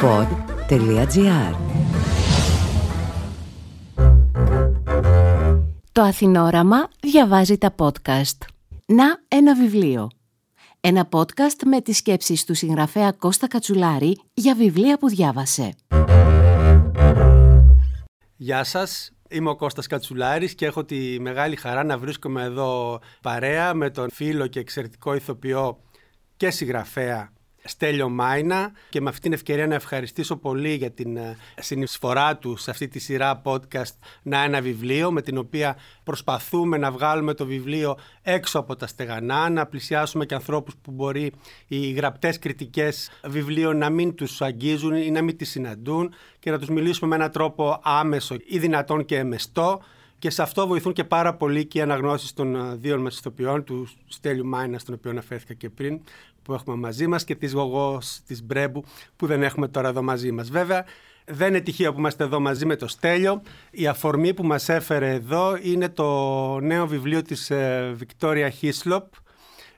pod.gr Το Αθηνόραμα διαβάζει τα podcast. Να ένα βιβλίο. Ένα podcast με τις σκέψεις του συγγραφέα Κώστα Κατσουλάρη για βιβλία που διάβασε. Γεια σας, είμαι ο Κώστας Κατσουλάρης και έχω τη μεγάλη χαρά να βρίσκομαι εδώ παρέα με τον φίλο και εξαιρετικό ηθοποιό και συγγραφέα Στέλιο Μάινα και με αυτή την ευκαιρία να ευχαριστήσω πολύ για την ε, συνεισφορά του σε αυτή τη σειρά podcast «Να ένα βιβλίο» με την οποία προσπαθούμε να βγάλουμε το βιβλίο έξω από τα στεγανά, να πλησιάσουμε και ανθρώπους που μπορεί οι γραπτές κριτικές βιβλίων να μην τους αγγίζουν ή να μην τις συναντούν και να τους μιλήσουμε με έναν τρόπο άμεσο ή δυνατόν και εμεστό και σε αυτό βοηθούν και πάρα πολύ και οι αναγνώσεις των ε, δύο μας ηθοποιών, του Στέλιου Μάινα, στον οποίο αναφέρθηκα και πριν, που έχουμε μαζί μας και της Γογός, της Μπρέμπου που δεν έχουμε τώρα εδώ μαζί μας. Βέβαια δεν είναι τυχαίο που είμαστε εδώ μαζί με το Στέλιο. Η αφορμή που μας έφερε εδώ είναι το νέο βιβλίο της Βικτόρια Χίσλοπ.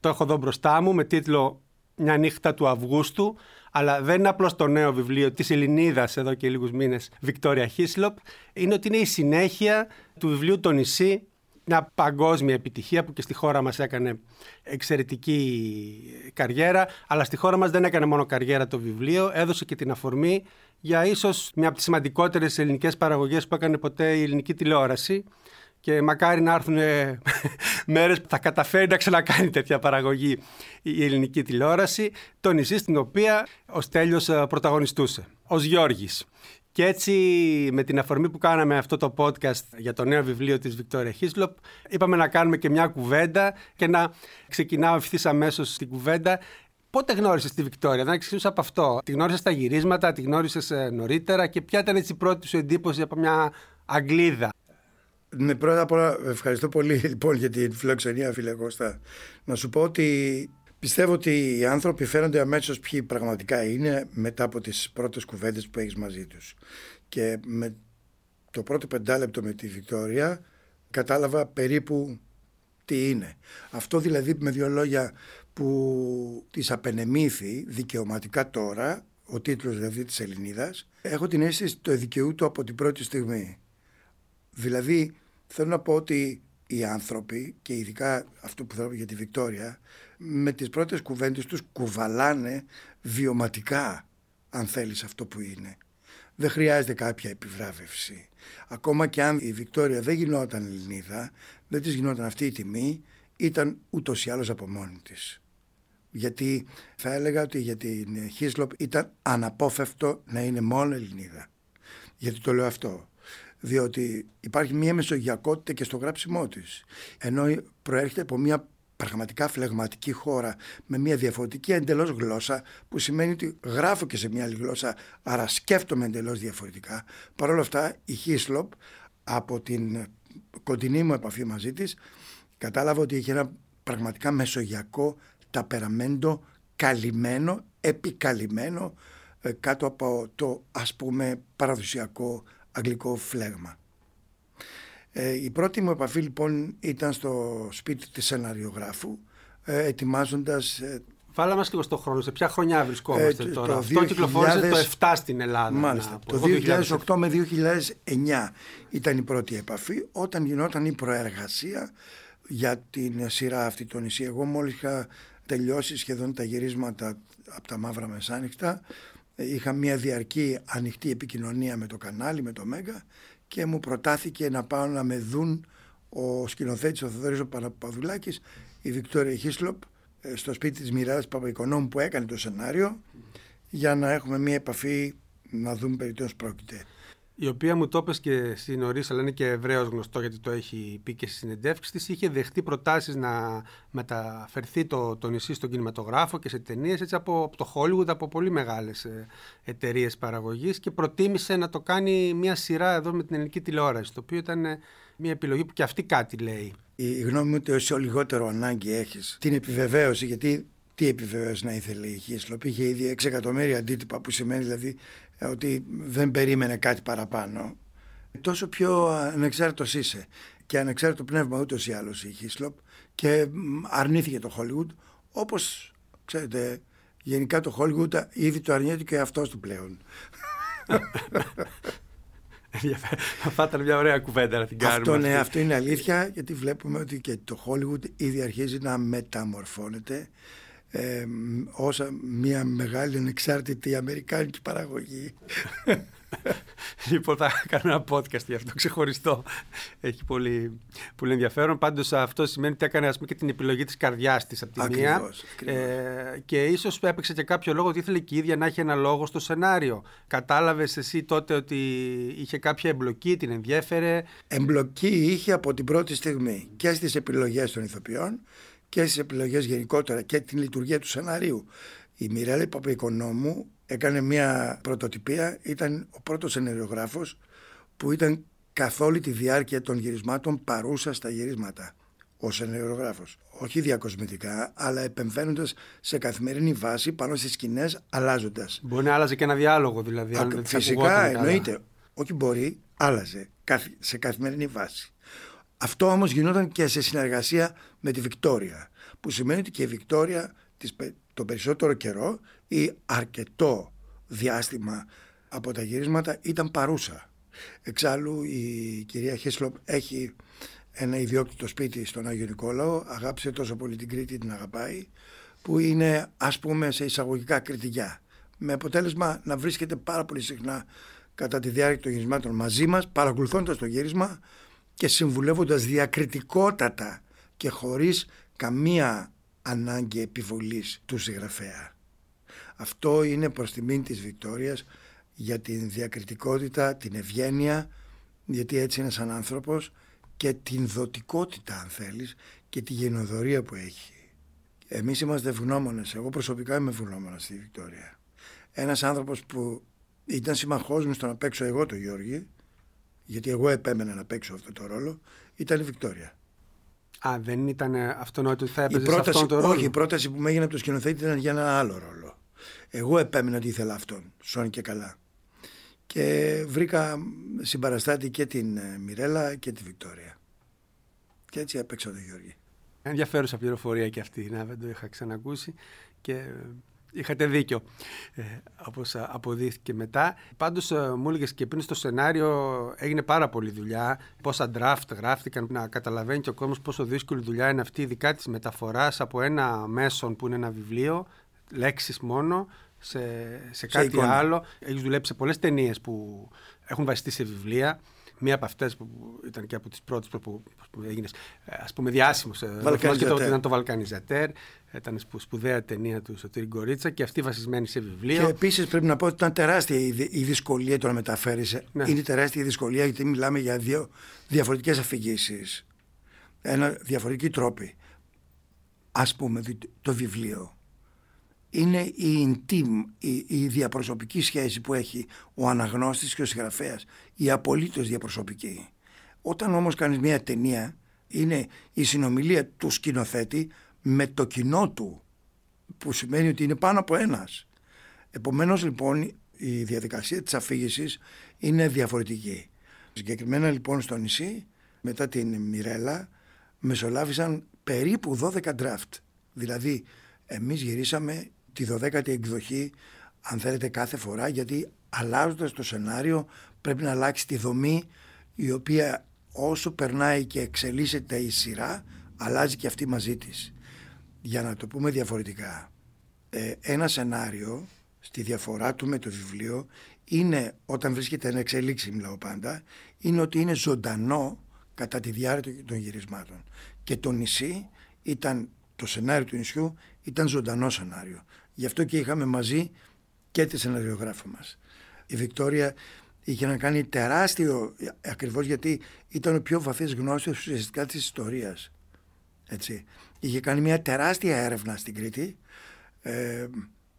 Το έχω εδώ μπροστά μου με τίτλο «Μια νύχτα του Αυγούστου». Αλλά δεν είναι απλώς το νέο βιβλίο της Ελληνίδας εδώ και λίγους μήνες, Βικτόρια Χίσλοπ. Είναι ότι είναι η συνέχεια του βιβλίου Το νησί μια παγκόσμια επιτυχία που και στη χώρα μας έκανε εξαιρετική καριέρα, αλλά στη χώρα μας δεν έκανε μόνο καριέρα το βιβλίο, έδωσε και την αφορμή για ίσως μια από τις σημαντικότερες ελληνικές παραγωγές που έκανε ποτέ η ελληνική τηλεόραση και μακάρι να έρθουν μέρες που θα καταφέρει να ξανακάνει τέτοια παραγωγή η ελληνική τηλεόραση, το νησί στην οποία ο Στέλιος ε, πρωταγωνιστούσε, ως Γιώργης. Και έτσι με την αφορμή που κάναμε αυτό το podcast για το νέο βιβλίο της Βικτόρια Χίσλοπ είπαμε να κάνουμε και μια κουβέντα και να ξεκινάω ευθύς αμέσως στην κουβέντα. Πότε γνώρισες τη Βικτόρια, να ξεκινήσω από αυτό. Τη γνώρισες στα γυρίσματα, τη γνώρισες ε, νωρίτερα και ποια ήταν έτσι η πρώτη σου εντύπωση από μια Αγγλίδα; Ναι, πρώτα απ' όλα ευχαριστώ πολύ λοιπόν για την φιλοξενία, φίλε Κώστα. Να σου πω ότι Πιστεύω ότι οι άνθρωποι φαίνονται αμέσως ποιοι πραγματικά είναι μετά από τις πρώτες κουβέντες που έχεις μαζί τους. Και με το πρώτο πεντάλεπτο με τη Βικτόρια κατάλαβα περίπου τι είναι. Αυτό δηλαδή με δύο λόγια που της απενεμήθη δικαιωματικά τώρα, ο τίτλος δηλαδή της Ελληνίδας, έχω την αίσθηση το δικαιούτο από την πρώτη στιγμή. Δηλαδή θέλω να πω ότι οι άνθρωποι και ειδικά αυτό που θέλω για τη Βικτόρια με τις πρώτες κουβέντες τους κουβαλάνε βιωματικά αν θέλεις αυτό που είναι. Δεν χρειάζεται κάποια επιβράβευση. Ακόμα και αν η Βικτόρια δεν γινόταν Ελληνίδα, δεν της γινόταν αυτή η τιμή, ήταν ούτως ή άλλως από μόνη της. Γιατί θα έλεγα ότι για την Χίσλοπ ήταν αναπόφευκτο να είναι μόνο Ελληνίδα. Γιατί το λέω αυτό διότι υπάρχει μια μεσογειακότητα και στο γράψιμό της. Ενώ προέρχεται από μια πραγματικά φλεγματική χώρα με μια διαφορετική εντελώς γλώσσα που σημαίνει ότι γράφω και σε μια άλλη γλώσσα άρα σκέφτομαι εντελώς διαφορετικά. Παρ' όλα αυτά η Χίσλοπ από την κοντινή μου επαφή μαζί της κατάλαβα ότι είχε ένα πραγματικά μεσογειακό ταπεραμέντο καλυμμένο, επικαλυμμένο ε, κάτω από το ας πούμε παραδοσιακό αγγλικό φλέγμα. Ε, η πρώτη μου επαφή λοιπόν ήταν στο σπίτι της σεναριογράφου ε, ετοιμάζοντας... Ε, Βάλα μας λίγο στο χρόνο, σε ποια χρονιά βρισκόμαστε ε, τώρα. Το Αυτό 2000... κυκλοφόρησε το 7 στην Ελλάδα. Μάλιστα, το 2008 με 2009 ήταν η πρώτη επαφή όταν γινόταν η προεργασία για την σειρά αυτή το νησί. Εγώ μόλις είχα τελειώσει σχεδόν τα γυρίσματα από τα Μαύρα Μεσάνυχτα είχα μια διαρκή ανοιχτή επικοινωνία με το κανάλι, με το Μέγα και μου προτάθηκε να πάω να με δουν ο σκηνοθέτης ο Θοδωρής ο Παπαδουλάκης, η Βικτόρια Χίσλοπ ε, στο σπίτι της Μοιράδας Παπαϊκονόμου που έκανε το σενάριο για να έχουμε μια επαφή να δούμε περί τίνος πρόκειται η οποία μου το είπες και εσύ νωρίς, αλλά είναι και ευρέω γνωστό γιατί το έχει πει και στις συνεντεύξεις της, είχε δεχτεί προτάσεις να μεταφερθεί το, το νησί στον κινηματογράφο και σε ταινίες έτσι από, από το Hollywood, από πολύ μεγάλες εταιρείες παραγωγής και προτίμησε να το κάνει μια σειρά εδώ με την ελληνική τηλεόραση. Το οποίο ήταν ε, μια επιλογή που και αυτή κάτι λέει. Η γνώμη μου ότι όσο λιγότερο ανάγκη έχεις την επιβεβαίωση, γιατί τι επιβεβαίωση να ήθελε η Χίσλοπ. Είχε ήδη 6 εκατομμύρια αντίτυπα, που σημαίνει δηλαδή ότι δεν περίμενε κάτι παραπάνω. Τόσο πιο ανεξάρτητος είσαι και ανεξάρτητο πνεύμα ούτως ή άλλως η Χίσλοπ και αρνήθηκε το Hollywood όπως ξέρετε Γενικά το Hollywood ήδη το αρνιέται και αυτός του πλέον. Θα ήταν μια ωραία κουβέντα να την κάνουμε. Αυτό, ναι, αυτό είναι αλήθεια γιατί βλέπουμε ότι και το Hollywood ήδη αρχίζει να μεταμορφώνεται ε, ως μια μεγάλη ανεξάρτητη αμερικάνικη παραγωγή. λοιπόν, θα κάνω ένα podcast για αυτό ξεχωριστό. Έχει πολύ, πολύ ενδιαφέρον. Πάντως, αυτό σημαίνει ότι έκανε ας πούμε, και την επιλογή της καρδιάς της από τη μία. Ε, και ίσως έπαιξε και κάποιο λόγο ότι ήθελε και η ίδια να έχει ένα λόγο στο σενάριο. Κατάλαβες εσύ τότε ότι είχε κάποια εμπλοκή, την ενδιέφερε; Εμπλοκή είχε από την πρώτη στιγμή και στις επιλογές των ηθοποιών και στις επιλογές γενικότερα και την λειτουργία του σενάριου. Η Μιρέλη Παπαϊκονόμου έκανε μια πρωτοτυπία, ήταν ο πρώτος ενεργογράφος που ήταν καθ' όλη τη διάρκεια των γυρισμάτων παρούσα στα γυρίσματα ως ενεργογράφος. Όχι διακοσμητικά, αλλά επεμβαίνοντας σε καθημερινή βάση πάνω στις σκηνές, αλλάζοντας. Μπορεί να άλλαζε και ένα διάλογο δηλαδή. Αν φυσικά εννοείται. Όχι μπορεί, άλλαζε σε καθημερινή βάση. Αυτό όμως γινόταν και σε συνεργασία με τη Βικτόρια. Που σημαίνει ότι και η Βικτόρια το περισσότερο καιρό ή αρκετό διάστημα από τα γυρίσματα ήταν παρούσα. Εξάλλου η κυρία Χέσλοπ έχει ένα ιδιόκτητο σπίτι στον Άγιο Νικόλαο, αγάπησε τόσο πολύ την Κρήτη, την αγαπάει, που είναι ας πούμε σε εισαγωγικά κριτικιά. Με αποτέλεσμα να βρίσκεται πάρα πολύ συχνά κατά τη διάρκεια των γυρισμάτων μαζί μας, παρακολουθώντας το γύρισμα και συμβουλεύοντας διακριτικότατα και χωρίς καμία ανάγκη επιβολής του συγγραφέα. Αυτό είναι προς τιμήν της Βικτόριας για την διακριτικότητα, την ευγένεια, γιατί έτσι είναι σαν άνθρωπος και την δοτικότητα αν θέλεις και τη γενοδορία που έχει. Εμείς είμαστε ευγνώμονες, εγώ προσωπικά είμαι ευγνώμονας στη Βικτόρια. Ένας άνθρωπος που ήταν συμμαχός μου στο να παίξω εγώ το Γιώργη, γιατί εγώ επέμενα να παίξω αυτό το ρόλο, ήταν η Βικτόρια. Α, δεν ήταν αυτονόητο ότι θα έπαιζες αυτόν τον ρόλο; Όχι, η πρόταση που με έγινε από το σκηνοθέτη ήταν για ένα άλλο ρόλο. Εγώ επέμενα ότι ήθελα αυτόν, σώνει και καλά. Και βρήκα συμπαραστάτη και την ε, Μιρέλα και τη Βικτόρια. Και έτσι έπαιξα τον Γιώργη. Ενδιαφέρουσα πληροφορία και αυτή, να δεν το είχα ξανακούσει και είχατε δίκιο, ε, όπως αποδείχθηκε μετά. Πάντως ε, μου έλεγες και πριν στο σενάριο έγινε πάρα πολλή δουλειά, πόσα draft γράφτηκαν, να καταλαβαίνει και ο κόσμος πόσο δύσκολη δουλειά είναι αυτή, ειδικά της μεταφοράς από ένα μέσον που είναι ένα βιβλίο, λέξεις μόνο, σε, σε κάτι άλλο. Έχεις δουλέψει σε πολλές ταινίες που έχουν βασιστεί σε βιβλία. Μία από αυτές που ήταν και από τις πρώτες που, που έγινες ας πούμε διάσημος. Ε, ήταν το Βαλκανιζατέρ. Ήταν σπουδαία ταινία του Σωτήρη Γκορίτσα και αυτή βασισμένη σε βιβλίο. Και επίσης πρέπει να πω ότι ήταν τεράστια η δυσκολία το να μεταφέρεις. Ναι. Είναι τεράστια η δυσκολία γιατί μιλάμε για δύο διαφορετικές αφηγήσεις. Ένα διαφορετική τρόπη. Α πούμε το βιβλίο είναι η intim, η, η διαπροσωπική σχέση που έχει ο αναγνώστης και ο συγγραφέας, η απολύτως διαπροσωπική. Όταν όμως κάνεις μια ταινία, είναι η συνομιλία του σκηνοθέτη με το κοινό του, που σημαίνει ότι είναι πάνω από ένας. Επομένως λοιπόν η διαδικασία της αφήγησης είναι διαφορετική. Συγκεκριμένα λοιπόν στο νησί, μετά την Μιρέλα, μεσολάβησαν περίπου 12 draft. Δηλαδή εμείς γυρίσαμε τη 12η εκδοχή αν θέλετε κάθε φορά γιατί αλλάζοντας το σενάριο πρέπει να αλλάξει τη δομή η οποία όσο περνάει και εξελίσσεται η σειρά αλλάζει και αυτή μαζί της. Για να το πούμε διαφορετικά, ε, ένα σενάριο στη διαφορά του με το βιβλίο είναι όταν βρίσκεται να εξελίξει μιλάω πάντα είναι ότι είναι ζωντανό κατά τη διάρκεια των γυρισμάτων και το νησί ήταν το σενάριο του νησιού ήταν ζωντανό σενάριο Γι' αυτό και είχαμε μαζί και τη σεναριογράφο μας. Η Βικτόρια είχε να κάνει τεράστιο, ακριβώς γιατί ήταν ο πιο βαθύς γνώστης ουσιαστικά της ιστορίας. Έτσι. Είχε κάνει μια τεράστια έρευνα στην Κρήτη ε,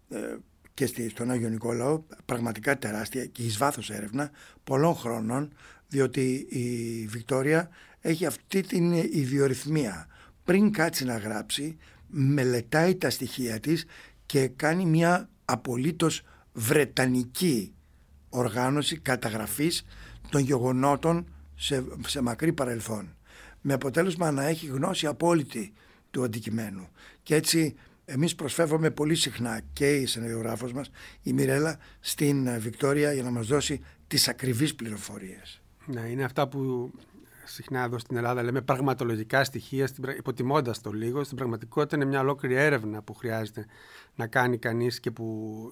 ε, και στον Άγιο Νικόλαο, πραγματικά τεράστια και εις βάθος έρευνα πολλών χρόνων, διότι η Βικτόρια έχει αυτή την ιδιορυθμία. Πριν κάτσει να γράψει, μελετάει τα στοιχεία της και κάνει μια απολύτως βρετανική οργάνωση καταγραφής των γεγονότων σε, σε μακρύ παρελθόν με αποτέλεσμα να έχει γνώση απόλυτη του αντικειμένου και έτσι Εμείς προσφεύγουμε πολύ συχνά και η σενεργογράφος μας, η Μιρέλα, στην ε, Βικτόρια για να μας δώσει τις ακριβείς πληροφορίες. Ναι, είναι αυτά που συχνά εδώ στην Ελλάδα λέμε πραγματολογικά στοιχεία, υποτιμώντας το λίγο. Στην πραγματικότητα είναι μια ολόκληρη έρευνα που χρειάζεται να κάνει κανείς και που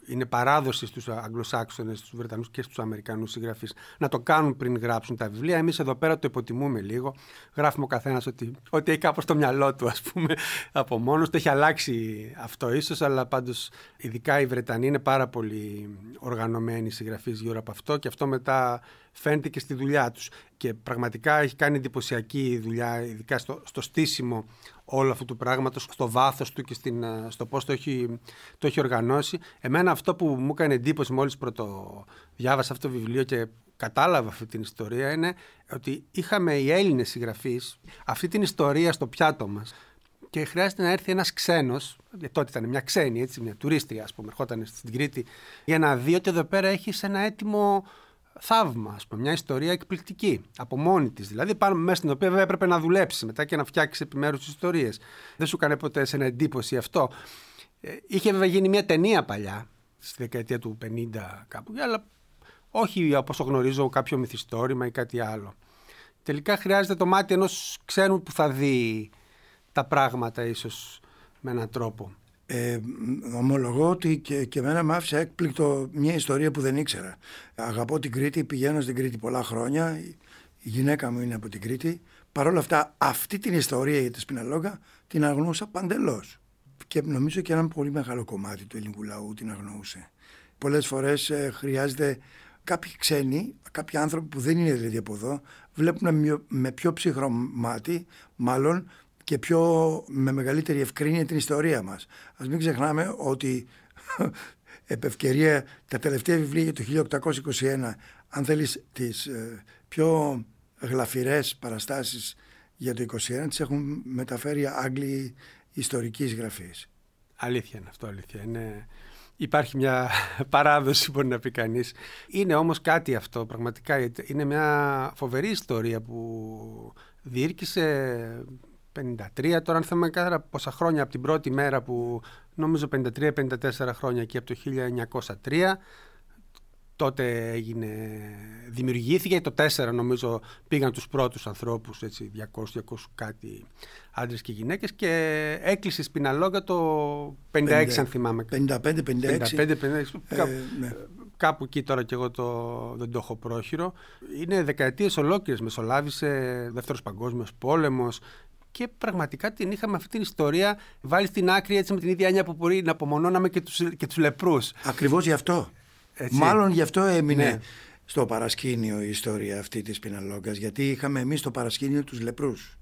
είναι παράδοση στους Αγγλοσάξονες, στους Βρετανούς και στους Αμερικανούς συγγραφείς να το κάνουν πριν γράψουν τα βιβλία. Εμείς εδώ πέρα το υποτιμούμε λίγο. Γράφουμε ο καθένας ότι, ότι έχει κάπως στο μυαλό του, ας πούμε, από μόνος του. Έχει αλλάξει αυτό ίσως, αλλά πάντως ειδικά οι Βρετανοί είναι πάρα πολύ οργανωμένοι συγγραφείς γύρω από αυτό και αυτό μετά φαίνεται και στη δουλειά τους. Και πραγματικά έχει κάνει εντυπωσιακή δουλειά, ειδικά στο, στο στήσιμο όλο αυτού του πράγματος, στο βάθος του και στην, ε, στο πώς το έχει, το έχει οργανώσει. Εμένα αυτό που μου έκανε εντύπωση μόλις πρώτο διάβασα αυτό το βιβλίο και κατάλαβα αυτή την ιστορία είναι ότι είχαμε οι Έλληνες συγγραφείς αυτή την ιστορία στο πιάτο μας και χρειάζεται να έρθει ένας ξένος, γιατί τότε ήταν μια ξένη, έτσι, μια τουρίστρια, ας πούμε, ερχόταν στην Κρήτη, για να δει ότι εδώ πέρα έχει ένα έτοιμο θαύμα, ας πούμε, μια ιστορία εκπληκτική από μόνη της. Δηλαδή, πάνω μέσα στην οποία βέβαια έπρεπε να δουλέψεις μετά και να φτιάξεις επιμέρους ιστορίες. Δεν σου έκανε ποτέ σε ένα εντύπωση αυτό. Ε, είχε βέβαια γίνει μια ταινία παλιά, στη δεκαετία του 50 κάπου, αλλά όχι όπως γνωρίζω κάποιο μυθιστόρημα ή κάτι άλλο. Τελικά χρειάζεται το μάτι ενός ξένου που θα δει τα πράγματα ίσως με έναν τρόπο. Ε, ομολογώ ότι και, και εμένα με άφησε έκπληκτο μια ιστορία που δεν ήξερα. Αγαπώ την Κρήτη, πηγαίνω στην Κρήτη πολλά χρόνια, η γυναίκα μου είναι από την Κρήτη. Παρ' όλα αυτά αυτή την ιστορία για τη Σπιναλόγκα την αγνούσα παντελώς. Και νομίζω και ένα πολύ μεγάλο κομμάτι του ελληνικού λαού την αγνοούσε. Πολλές φορές ε, χρειάζεται κάποιοι ξένοι, κάποιοι άνθρωποι που δεν είναι δηλαδή από εδώ, βλέπουν με πιο ψυχρό μάτι, μάλλον και πιο με μεγαλύτερη ευκρίνεια την ιστορία μας. Ας μην ξεχνάμε ότι επ' ευκαιρία τα τελευταία βιβλία για το 1821 αν θέλεις τις ε, πιο γλαφυρές παραστάσεις για το 21 τις έχουν μεταφέρει Άγγλοι ιστορικής γραφής. Αλήθεια είναι αυτό, αλήθεια. Είναι... Υπάρχει μια παράδοση μπορεί να πει κανείς. Είναι όμως κάτι αυτό πραγματικά. Είναι μια φοβερή ιστορία που διήρκησε 53, τώρα αν θέλουμε κάθε πόσα χρόνια από την πρώτη μέρα που νομίζω 53-54 χρόνια και από το 1903 τότε έγινε, δημιουργήθηκε. Το 4 νομίζω πήγαν τους πρώτους ανθρώπους έτσι 200-200 κάτι άντρες και γυναίκες και έκλεισε σπιναλόγα το 56 αν θυμάμαι. 55-56 55, κάπου, εκεί τώρα και εγώ το, δεν το έχω πρόχειρο. Είναι δεκαετίες ολόκληρες. Μεσολάβησε δεύτερος παγκόσμιος πόλεμος και πραγματικά την είχαμε αυτή την ιστορία βάλει στην άκρη έτσι με την ίδια έννοια που μπορεί να απομονώναμε και τους, και τους λεπρούς. Ακριβώς γι' αυτό. Μάλλον γι' αυτό έμεινε ναι. στο παρασκήνιο η ιστορία αυτή της Πιναλόγκας γιατί είχαμε εμείς στο παρασκήνιο τους λεπρούς.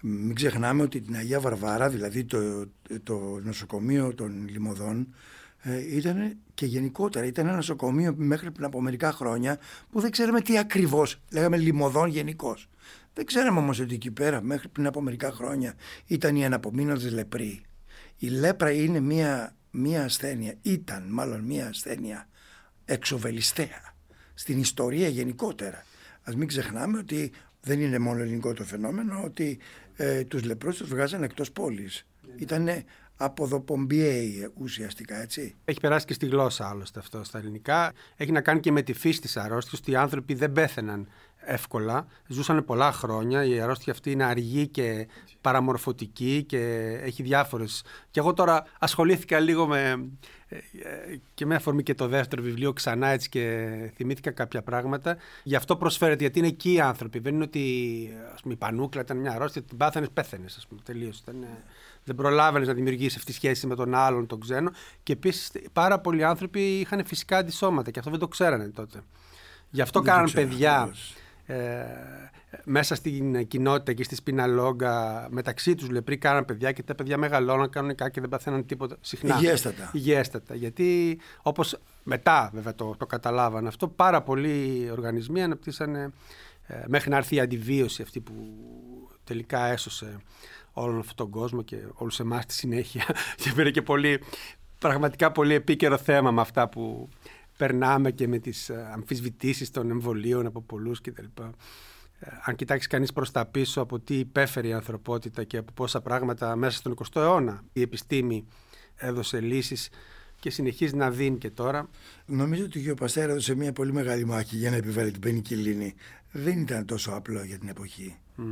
Μην ξεχνάμε ότι την Αγία Βαρβάρα, δηλαδή το, το νοσοκομείο των Λιμωδών, ε, ήταν και γενικότερα ήταν ένα νοσοκομείο μέχρι πριν από μερικά χρόνια που δεν ξέραμε τι ακριβώς, λέγαμε Λιμωδών γενικώς. Δεν ξέραμε όμως ότι εκεί πέρα μέχρι πριν από μερικά χρόνια ήταν οι αναπομείνοντε λεπροί. Η λέπρα είναι μία, μία ασθένεια, ήταν μάλλον μία ασθένεια εξοβελιστέα στην ιστορία γενικότερα. Ας μην ξεχνάμε ότι δεν είναι μόνο ελληνικό το φαινόμενο, ότι ε, τους λεπρούς τους βγάζανε εκτός πόλης. Ήτανε αποδοπομπιέοι ουσιαστικά, έτσι. Έχει περάσει και στη γλώσσα άλλωστε αυτό στα ελληνικά. Έχει να κάνει και με τη φύση της αρρώστιας, ότι οι άνθρωποι δεν πέθαιναν εύκολα. Ζούσαν πολλά χρόνια. Η αρρώστια αυτή είναι αργή και παραμορφωτική και έχει διάφορες. Και εγώ τώρα ασχολήθηκα λίγο με και με αφορμή και το δεύτερο βιβλίο ξανά έτσι και θυμήθηκα κάποια πράγματα. Γι' αυτό προσφέρεται, γιατί είναι εκεί οι άνθρωποι. Δεν είναι ότι ας πούμε, η πανούκλα ήταν μια αρρώστια, την πάθανε, πέθανε, ας πούμε. Τελείως. Δεν προλάβαινες να δημιουργήσεις αυτή τη σχέση με τον άλλον, τον ξένο. Και επίσης πάρα πολλοί άνθρωποι είχαν φυσικά αντισώματα και αυτό δεν το ξέρανε τότε. Γι' αυτό κάναν παιδιά ε, μέσα στην κοινότητα και στη σπιναλόγκα μεταξύ τους λεπροί κάναν παιδιά και τα παιδιά μεγαλώναν κανονικά και δεν παθαίναν τίποτα συχνά. Υγιέστατα. Υγιέστατα. Γιατί όπως μετά βέβαια το, το καταλάβαν αυτό πάρα πολλοί οργανισμοί αναπτύσσανε ε, μέχρι να έρθει η αντιβίωση αυτή που τελικά έσωσε όλον αυτόν τον κόσμο και όλους εμάς στη συνέχεια και πήρε και πολύ, πραγματικά πολύ επίκαιρο θέμα με αυτά που περνάμε και με τις ε, αμφισβητήσεις των εμβολίων από πολλούς κτλ. Ε, αν κοιτάξεις κανείς προς τα πίσω από τι υπέφερε η ανθρωπότητα και από πόσα πράγματα μέσα στον 20ο αιώνα η επιστήμη έδωσε λύσεις και συνεχίζει να δίνει και τώρα. Νομίζω ότι ο Παστέρα έδωσε μια πολύ μεγάλη μάχη για να επιβάλλει την πενικυλίνη. Δεν ήταν τόσο απλό για την εποχή. Mm.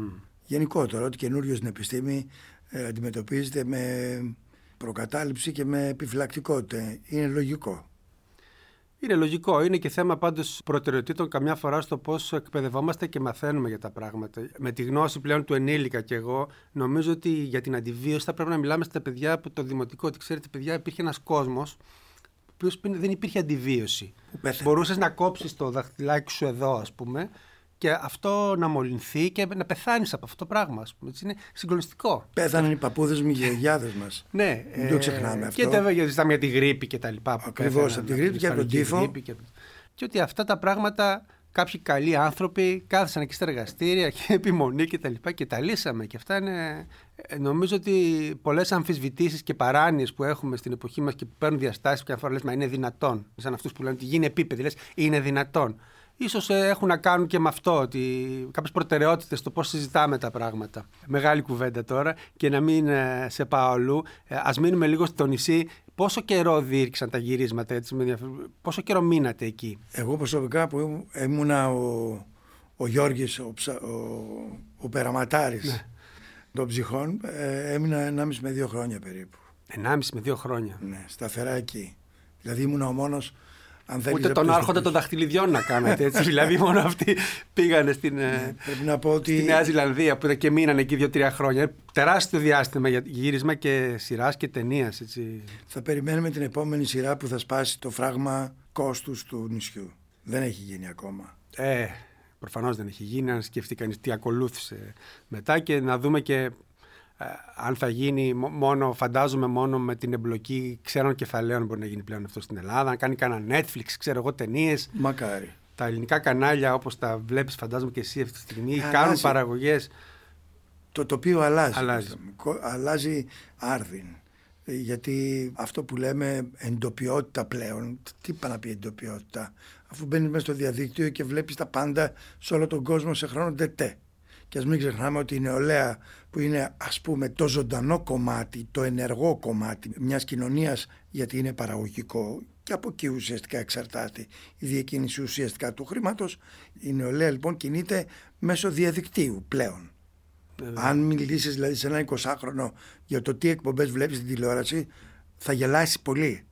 Γενικότερα, ό,τι καινούριο στην επιστήμη ε, αντιμετωπίζεται με προκατάληψη και με επιφυλακτικότητα. Είναι λογικό. Είναι λογικό. Είναι και θέμα πάντως προτεραιοτήτων καμιά φορά στο πώς εκπαιδευόμαστε και μαθαίνουμε για τα πράγματα. Με τη γνώση πλέον του ενήλικα και εγώ, νομίζω ότι για την αντιβίωση θα πρέπει να μιλάμε στα παιδιά από το δημοτικό. Ότι ξέρετε, παιδιά, υπήρχε ένας κόσμος ο δεν υπήρχε αντιβίωση. Μπορούσες να κόψεις το δαχτυλάκι σου εδώ, ας πούμε, και αυτό να μολυνθεί και να πεθάνεις από αυτό το πράγμα. Έτσι είναι συγκλονιστικό. Πέθαναν οι παππούδες μου, οι γιαγιάδε μας. ναι, δεν το ε, ξεχνάμε αυτό. Και τα ζητάμε για τη γρήπη και τα λοιπά. Ακριβώς, από τη γρήπη και από τον τύφο. Και... και ότι αυτά τα πράγματα κάποιοι καλοί άνθρωποι κάθισαν εκεί στα εργαστήρια και επιμονή και τα λοιπά και τα λύσαμε. Και αυτά είναι. Ε, νομίζω ότι πολλές αμφισβητήσεις και παράνοιες που έχουμε στην εποχή μας και που παίρνουν διαστάσεις και αφορά λες, μα είναι δυνατόν. Σαν αυτούς που λένε ότι γίνει επίπεδη, λες, είναι δυνατόν ίσως ε, έχουν να κάνουν και με αυτό, ότι κάποιες προτεραιότητες στο πώς συζητάμε τα πράγματα. Μεγάλη κουβέντα τώρα και να μην ε, σε πάω αλλού. Ε, ας μείνουμε λίγο στο νησί. Πόσο καιρό δίρξαν τα γυρίσματα, έτσι, με πόσο καιρό μείνατε εκεί; Εγώ προσωπικά που ήμουνα ο, ο Γιώργης, ο, ο, ο Περαματάρης ναι. των ψυχών, ε, έμεινα 1,5 με 2 χρόνια περίπου. 1,5 με 2 χρόνια. Ναι, σταθερά εκεί. Δηλαδή ήμουνα ο μόνος αν Ούτε τον άρχοντα των δαχτυλιδιών να κάνετε έτσι. δηλαδή, μόνο αυτοί πήγανε στην, ε, ναι, να πω ότι... στη Νέα Ζηλανδία που και μείνανε εκεί δύο-τρία χρόνια. Τεράστιο διάστημα για γύρισμα και σειράς και ταινίας. Θα περιμένουμε την επόμενη σειρά που θα σπάσει το φράγμα κόστους του νησιού. Δεν έχει γίνει ακόμα. Ε, προφανώς δεν έχει γίνει. Αν σκεφτεί κανείς τι ακολούθησε μετά και να δούμε και ε, αν θα γίνει μόνο, φαντάζομαι μόνο με την εμπλοκή ξένων κεφαλαίων μπορεί να γίνει πλέον αυτό στην Ελλάδα. Αν κάνει κανένα Netflix, ξέρω εγώ, ταινίες. Μακάρι. Τα ελληνικά κανάλια όπως τα βλέπεις, φαντάζομαι και εσύ αυτή τη στιγμή, αλλάζει. κάνουν παραγωγές. Το τοπίο αλλάζει. Αλλάζει, αλλάζει άρδιν. Ε, γιατί αυτό που λέμε εντοπιότητα πλέον, τι πάει να πει εντοπιότητα, αφού μπαίνεις μέσα στο διαδίκτυο και βλέπεις τα πάντα σε όλο τον κόσμο σε χρόνο τετέ. Και ας μην ξεχνάμε ότι η νεολαία που είναι ας πούμε το ζωντανό κομμάτι, το ενεργό κομμάτι μιας κοινωνίας γιατί είναι παραγωγικό και από εκεί ουσιαστικά εξαρτάται η διακίνηση ουσιαστικά του χρήματος. Η νεολαία λοιπόν κινείται μέσω διαδικτύου πλέον. Αν μιλήσεις δηλαδή σε ένα 20χρονο για το τι εκπομπές βλέπεις στην τηλεόραση θα γελάσεις πολύ.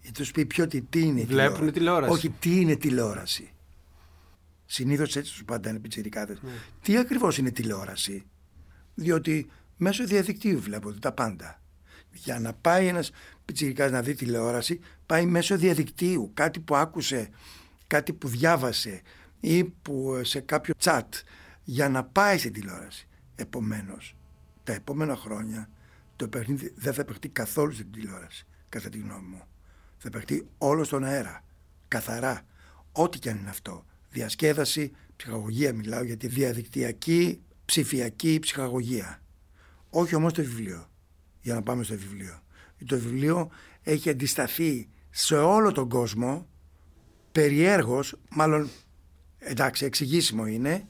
Γιατί του πει πιο τι, τι είναι Βλέπουν τηλεόραση. Όχι, τι είναι τηλεόραση. Συνήθως έτσι του παντάνε πιτσιρικάδες. Ναι. Τι ακριβώς είναι τηλεόραση, Διότι μέσω διαδικτύου βλέπονται τα πάντα. Για να πάει ένας πιτσιρικάς να δει τηλεόραση, πάει μέσω διαδικτύου. Κάτι που άκουσε, κάτι που διάβασε ή που σε κάποιο chat για να πάει στην τηλεόραση. Επομένως, τα επόμενα χρόνια το παιχνίδι δεν θα παιχτεί καθόλου στην τηλεόραση, κατά τη γνώμη μου. Θα παιχτεί όλο στον αέρα. Καθαρά. Ό,τι και αν είναι αυτό διασκέδαση, ψυχαγωγία μιλάω για τη διαδικτυακή ψηφιακή ψυχαγωγία. Όχι όμως το βιβλίο, για να πάμε στο βιβλίο. Το βιβλίο έχει αντισταθεί σε όλο τον κόσμο περιέργως, μάλλον εντάξει εξηγήσιμο είναι,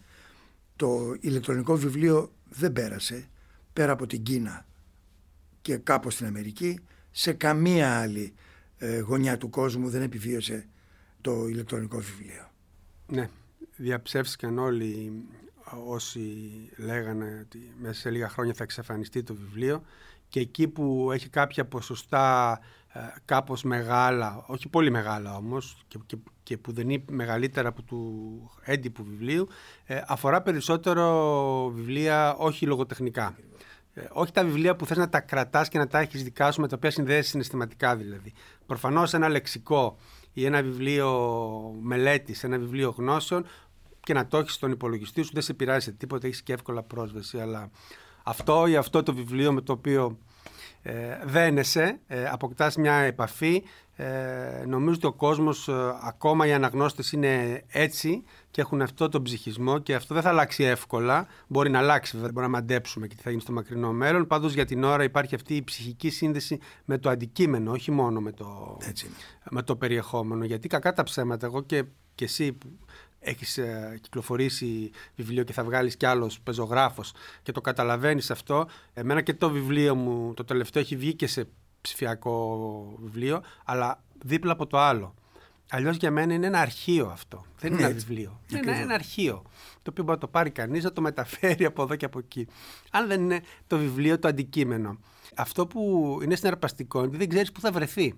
το ηλεκτρονικό βιβλίο δεν πέρασε πέρα από την Κίνα και κάπως στην Αμερική σε καμία άλλη ε, γωνιά του κόσμου δεν επιβίωσε το ηλεκτρονικό βιβλίο. Ναι, διαψεύστηκαν όλοι όσοι λέγανε ότι μέσα σε λίγα χρόνια θα εξαφανιστεί το βιβλίο και εκεί που έχει κάποια ποσοστά ε, κάπως μεγάλα, όχι πολύ μεγάλα όμως και, και, και που δεν είναι μεγαλύτερα από του έντυπου βιβλίου ε, αφορά περισσότερο βιβλία όχι λογοτεχνικά. Ε, όχι τα βιβλία που θες να τα κρατάς και να τα έχεις δικά σου με τα οποία συνδέσεις συναισθηματικά δηλαδή. Προφανώς ένα λεξικό ή ένα βιβλίο μελέτης, ένα βιβλίο γνώσεων και να το έχεις στον υπολογιστή σου, δεν σε πειράζει τίποτα, έχεις και εύκολα πρόσβαση. Αλλά αυτό ή αυτό το βιβλίο με το οποίο ε, δένεσαι, ε, αποκτάς μια επαφή. Ε, νομίζω ότι ο κόσμος, ε, ακόμα οι αναγνώστες είναι έτσι και έχουν αυτό τον ψυχισμό και αυτό δεν θα αλλάξει εύκολα. Μπορεί να αλλάξει, βέβαια, μπορεί να μαντέψουμε και τι θα γίνει στο μακρινό μέλλον. Πάντως για την ώρα υπάρχει αυτή η ψυχική σύνδεση με το αντικείμενο, όχι μόνο με το, με το περιεχόμενο. Γιατί κακά τα ψέματα, εγώ και, και εσύ έχεις ε, κυκλοφορήσει βιβλίο και θα βγάλεις κι άλλος πεζογράφος και το καταλαβαίνεις αυτό. Εμένα και το βιβλίο μου το τελευταίο έχει βγει και σε ψηφιακό βιβλίο, αλλά δίπλα από το άλλο. Αλλιώς για μένα είναι ένα αρχείο αυτό. Δεν είναι ένα Έτσι. βιβλίο. Είναι Ακριβώς. ένα αρχείο. Το οποίο μπορεί να το πάρει κανείς, να το μεταφέρει από εδώ και από εκεί. Αν δεν είναι το βιβλίο το αντικείμενο. Αυτό που είναι συναρπαστικό είναι ότι δεν ξέρεις πού θα βρεθεί.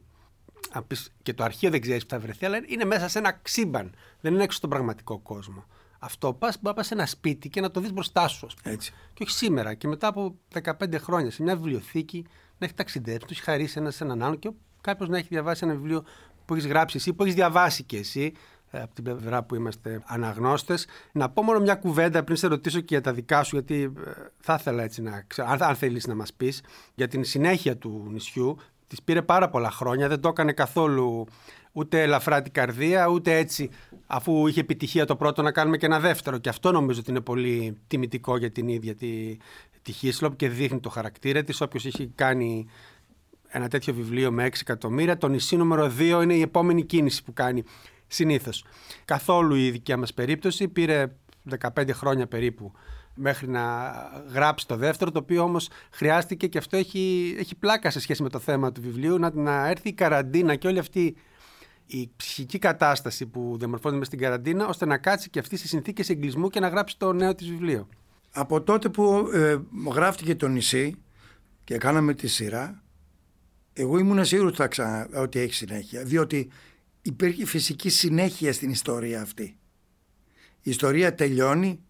Αν πεις, και το αρχείο δεν ξέρεις που θα βρεθεί, αλλά είναι μέσα σε ένα ξύμπαν. Δεν είναι έξω στον πραγματικό κόσμο. Αυτό πας, μπορεί να πας σε ένα σπίτι και να το δεις μπροστά σου, ας πούμε. Έτσι. Και όχι σήμερα. Και μετά από 15 χρόνια σε μια βιβλιοθήκη να έχει ταξιδέψει, να του έχει χαρίσει ένα σε έναν άλλον και κάποιος να έχει διαβάσει ένα βιβλίο που έχεις γράψει εσύ, που έχεις διαβάσει και εσύ, ε, από την πλευρά που είμαστε αναγνώστες. Να πω μόνο μια κουβέντα πριν σε ρωτήσω και για τα δικά σου, γιατί ε, θα ήθελα έτσι να ξέρω, αν, αν θέλεις να μας πεις, για την συνέχεια του νησιού. Της πήρε πάρα πολλά χρόνια, δεν το έκανε καθόλου ούτε ελαφρά την καρδία, ούτε έτσι αφού είχε επιτυχία το πρώτο να κάνουμε και ένα δεύτερο. Και αυτό νομίζω ότι είναι πολύ τιμητικό για την ίδια τη, τη Χίσλοπ και δείχνει το χαρακτήρα της. Όποιος έχει κάνει ένα τέτοιο βιβλίο με 6 εκατομμύρια, το νησί νούμερο 2 είναι η επόμενη κίνηση που κάνει συνήθως. Καθόλου η δικιά μας περίπτωση πήρε 15 χρόνια περίπου μέχρι να γράψει το δεύτερο, το οποίο όμως χρειάστηκε και αυτό έχει, έχει πλάκα σε σχέση με το θέμα του βιβλίου, να, να έρθει η καραντίνα και όλη αυτή η ψυχική κατάσταση που διαμορφώνεται μες στην καραντίνα, ώστε να κάτσει και αυτή σε συνθήκες εγκλισμού και να γράψει το νέο της βιβλίο. Από τότε που ε, γράφτηκε το νησί και κάναμε τη σειρά, εγώ ήμουν σίγουρος ότι, θα ξανα, ότι έχει συνέχεια. Διότι υπήρχε φυσική συνέχεια στην ιστορία αυτή. Η ιστορία τελειώνει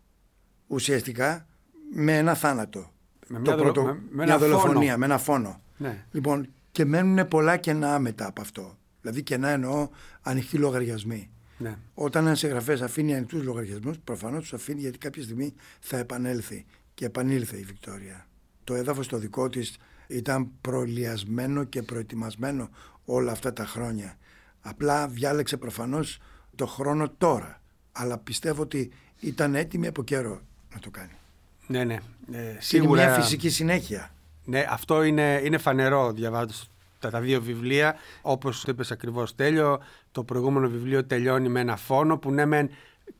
ουσιαστικά με ένα θάνατο. Με μια δολο- με- με μια ένα δολοφονία, φόνο. με ένα φόνο. Ναι. Λοιπόν, και μένουν πολλά κενά μετά από αυτό. Δηλαδή κενά εννοώ ανοιχτοί λογαριασμοί. Ναι. Όταν ένας συγγραφέας αφήνει ανοιχτούς λογαριασμούς, προφανώς τους αφήνει γιατί κάποια στιγμή θα επανέλθει. Και επανήλθε η Βικτόρια. Το έδαφος το δικό της ήταν προλιασμένο και προετοιμασμένο όλα αυτά τα χρόνια. Απλά διάλεξε προφανώς το χρόνο τώρα. Αλλά πιστεύω ότι ήταν έτοιμη από καιρό να το κάνει. Ναι, ναι. Ε, Και Είναι σίγουρα. μια φυσική συνέχεια. Ναι, αυτό είναι, είναι φανερό διαβάζοντας τα, τα δύο βιβλία. Όπως το είπες ακριβώς, Τέλειο, το προηγούμενο βιβλίο τελειώνει με ένα φόνο που ναι, μεν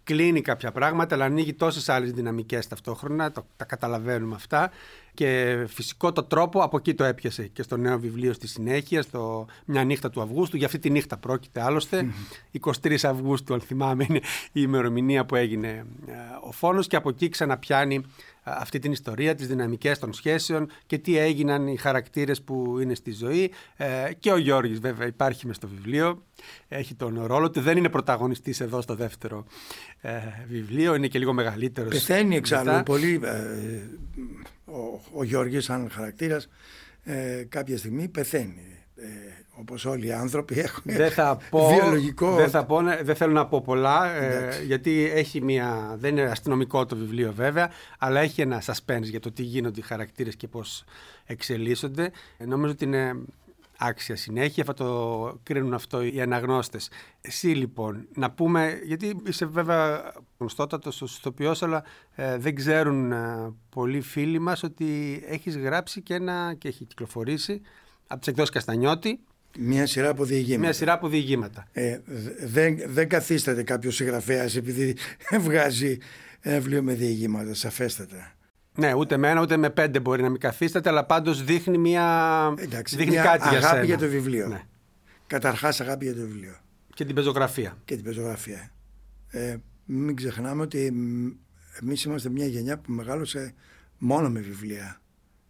κλείνει κάποια πράγματα, αλλά ανοίγει τόσες άλλες δυναμικές ταυτόχρονα. Το, τα καταλαβαίνουμε αυτά. Και φυσικό το τρόπο από εκεί το έπιασε και στο νέο βιβλίο στη συνέχεια, στο Μια νύχτα του Αυγούστου. Για αυτή τη νύχτα πρόκειται άλλωστε. 23 Αυγούστου, αν θυμάμαι, είναι η ημερομηνία που έγινε ε, ο φόνος και από εκεί ξαναπιάνει ε, αυτή την ιστορία, τις δυναμικές των σχέσεων και τι έγιναν οι χαρακτήρες που είναι στη ζωή. Ε, και ο Γιώργης βέβαια υπάρχει μες στο βιβλίο, έχει τον ρόλο του, δεν είναι πρωταγωνιστής εδώ στο δεύτερο ε, βιβλίο, είναι και λίγο μεγαλύτερος. Πεθαίνει εξάλλου μετά. πολύ. ε, ο, ο Γιώργης σαν χαρακτήρας ε, κάποια στιγμή πεθαίνει. Ε, όπως όλοι οι άνθρωποι έχουν Δεν θα πω, βιολογικό... δεν, θα πω, ναι, δεν θέλω να πω πολλά, ε, Εντάξει. γιατί έχει μια, δεν είναι αστυνομικό το βιβλίο βέβαια, αλλά έχει ένα suspense για το τι γίνονται οι χαρακτήρες και πώς εξελίσσονται. Ε, νομίζω ότι είναι άξια συνέχεια, θα το κρίνουν αυτό οι αναγνώστες. Εσύ λοιπόν, να πούμε, γιατί είσαι βέβαια γνωστότατος ως ηθοποιός, αλλά ε, δεν ξέρουν ε, πολλοί φίλοι μας ότι έχεις γράψει και ένα, και έχει κυκλοφορήσει, από τις εκδόσεις Καστανιώτη, Μια σειρά από διηγήματα. μια σειρά από διηγήματα. Ε, δε- δεν, δεν καθίσταται κάποιος συγγραφέας επειδή βγάζει ένα βιβλίο με διηγήματα, σαφέστατα. Ναι, ούτε με ένα ούτε με πέντε μπορεί να μην καθίσταται, αλλά πάντως δείχνει, μια... Εντάξει, δείχνει μια κάτι για αγάπη σένα. για το βιβλίο. Ναι. Καταρχάς αγάπη για το βιβλίο Και την πεζογραφία. και την πεζογραφία. Ε, μην ξεχνάμε ότι μ, εμείς είμαστε μια γενιά που μεγάλωσε μόνο με βιβλία.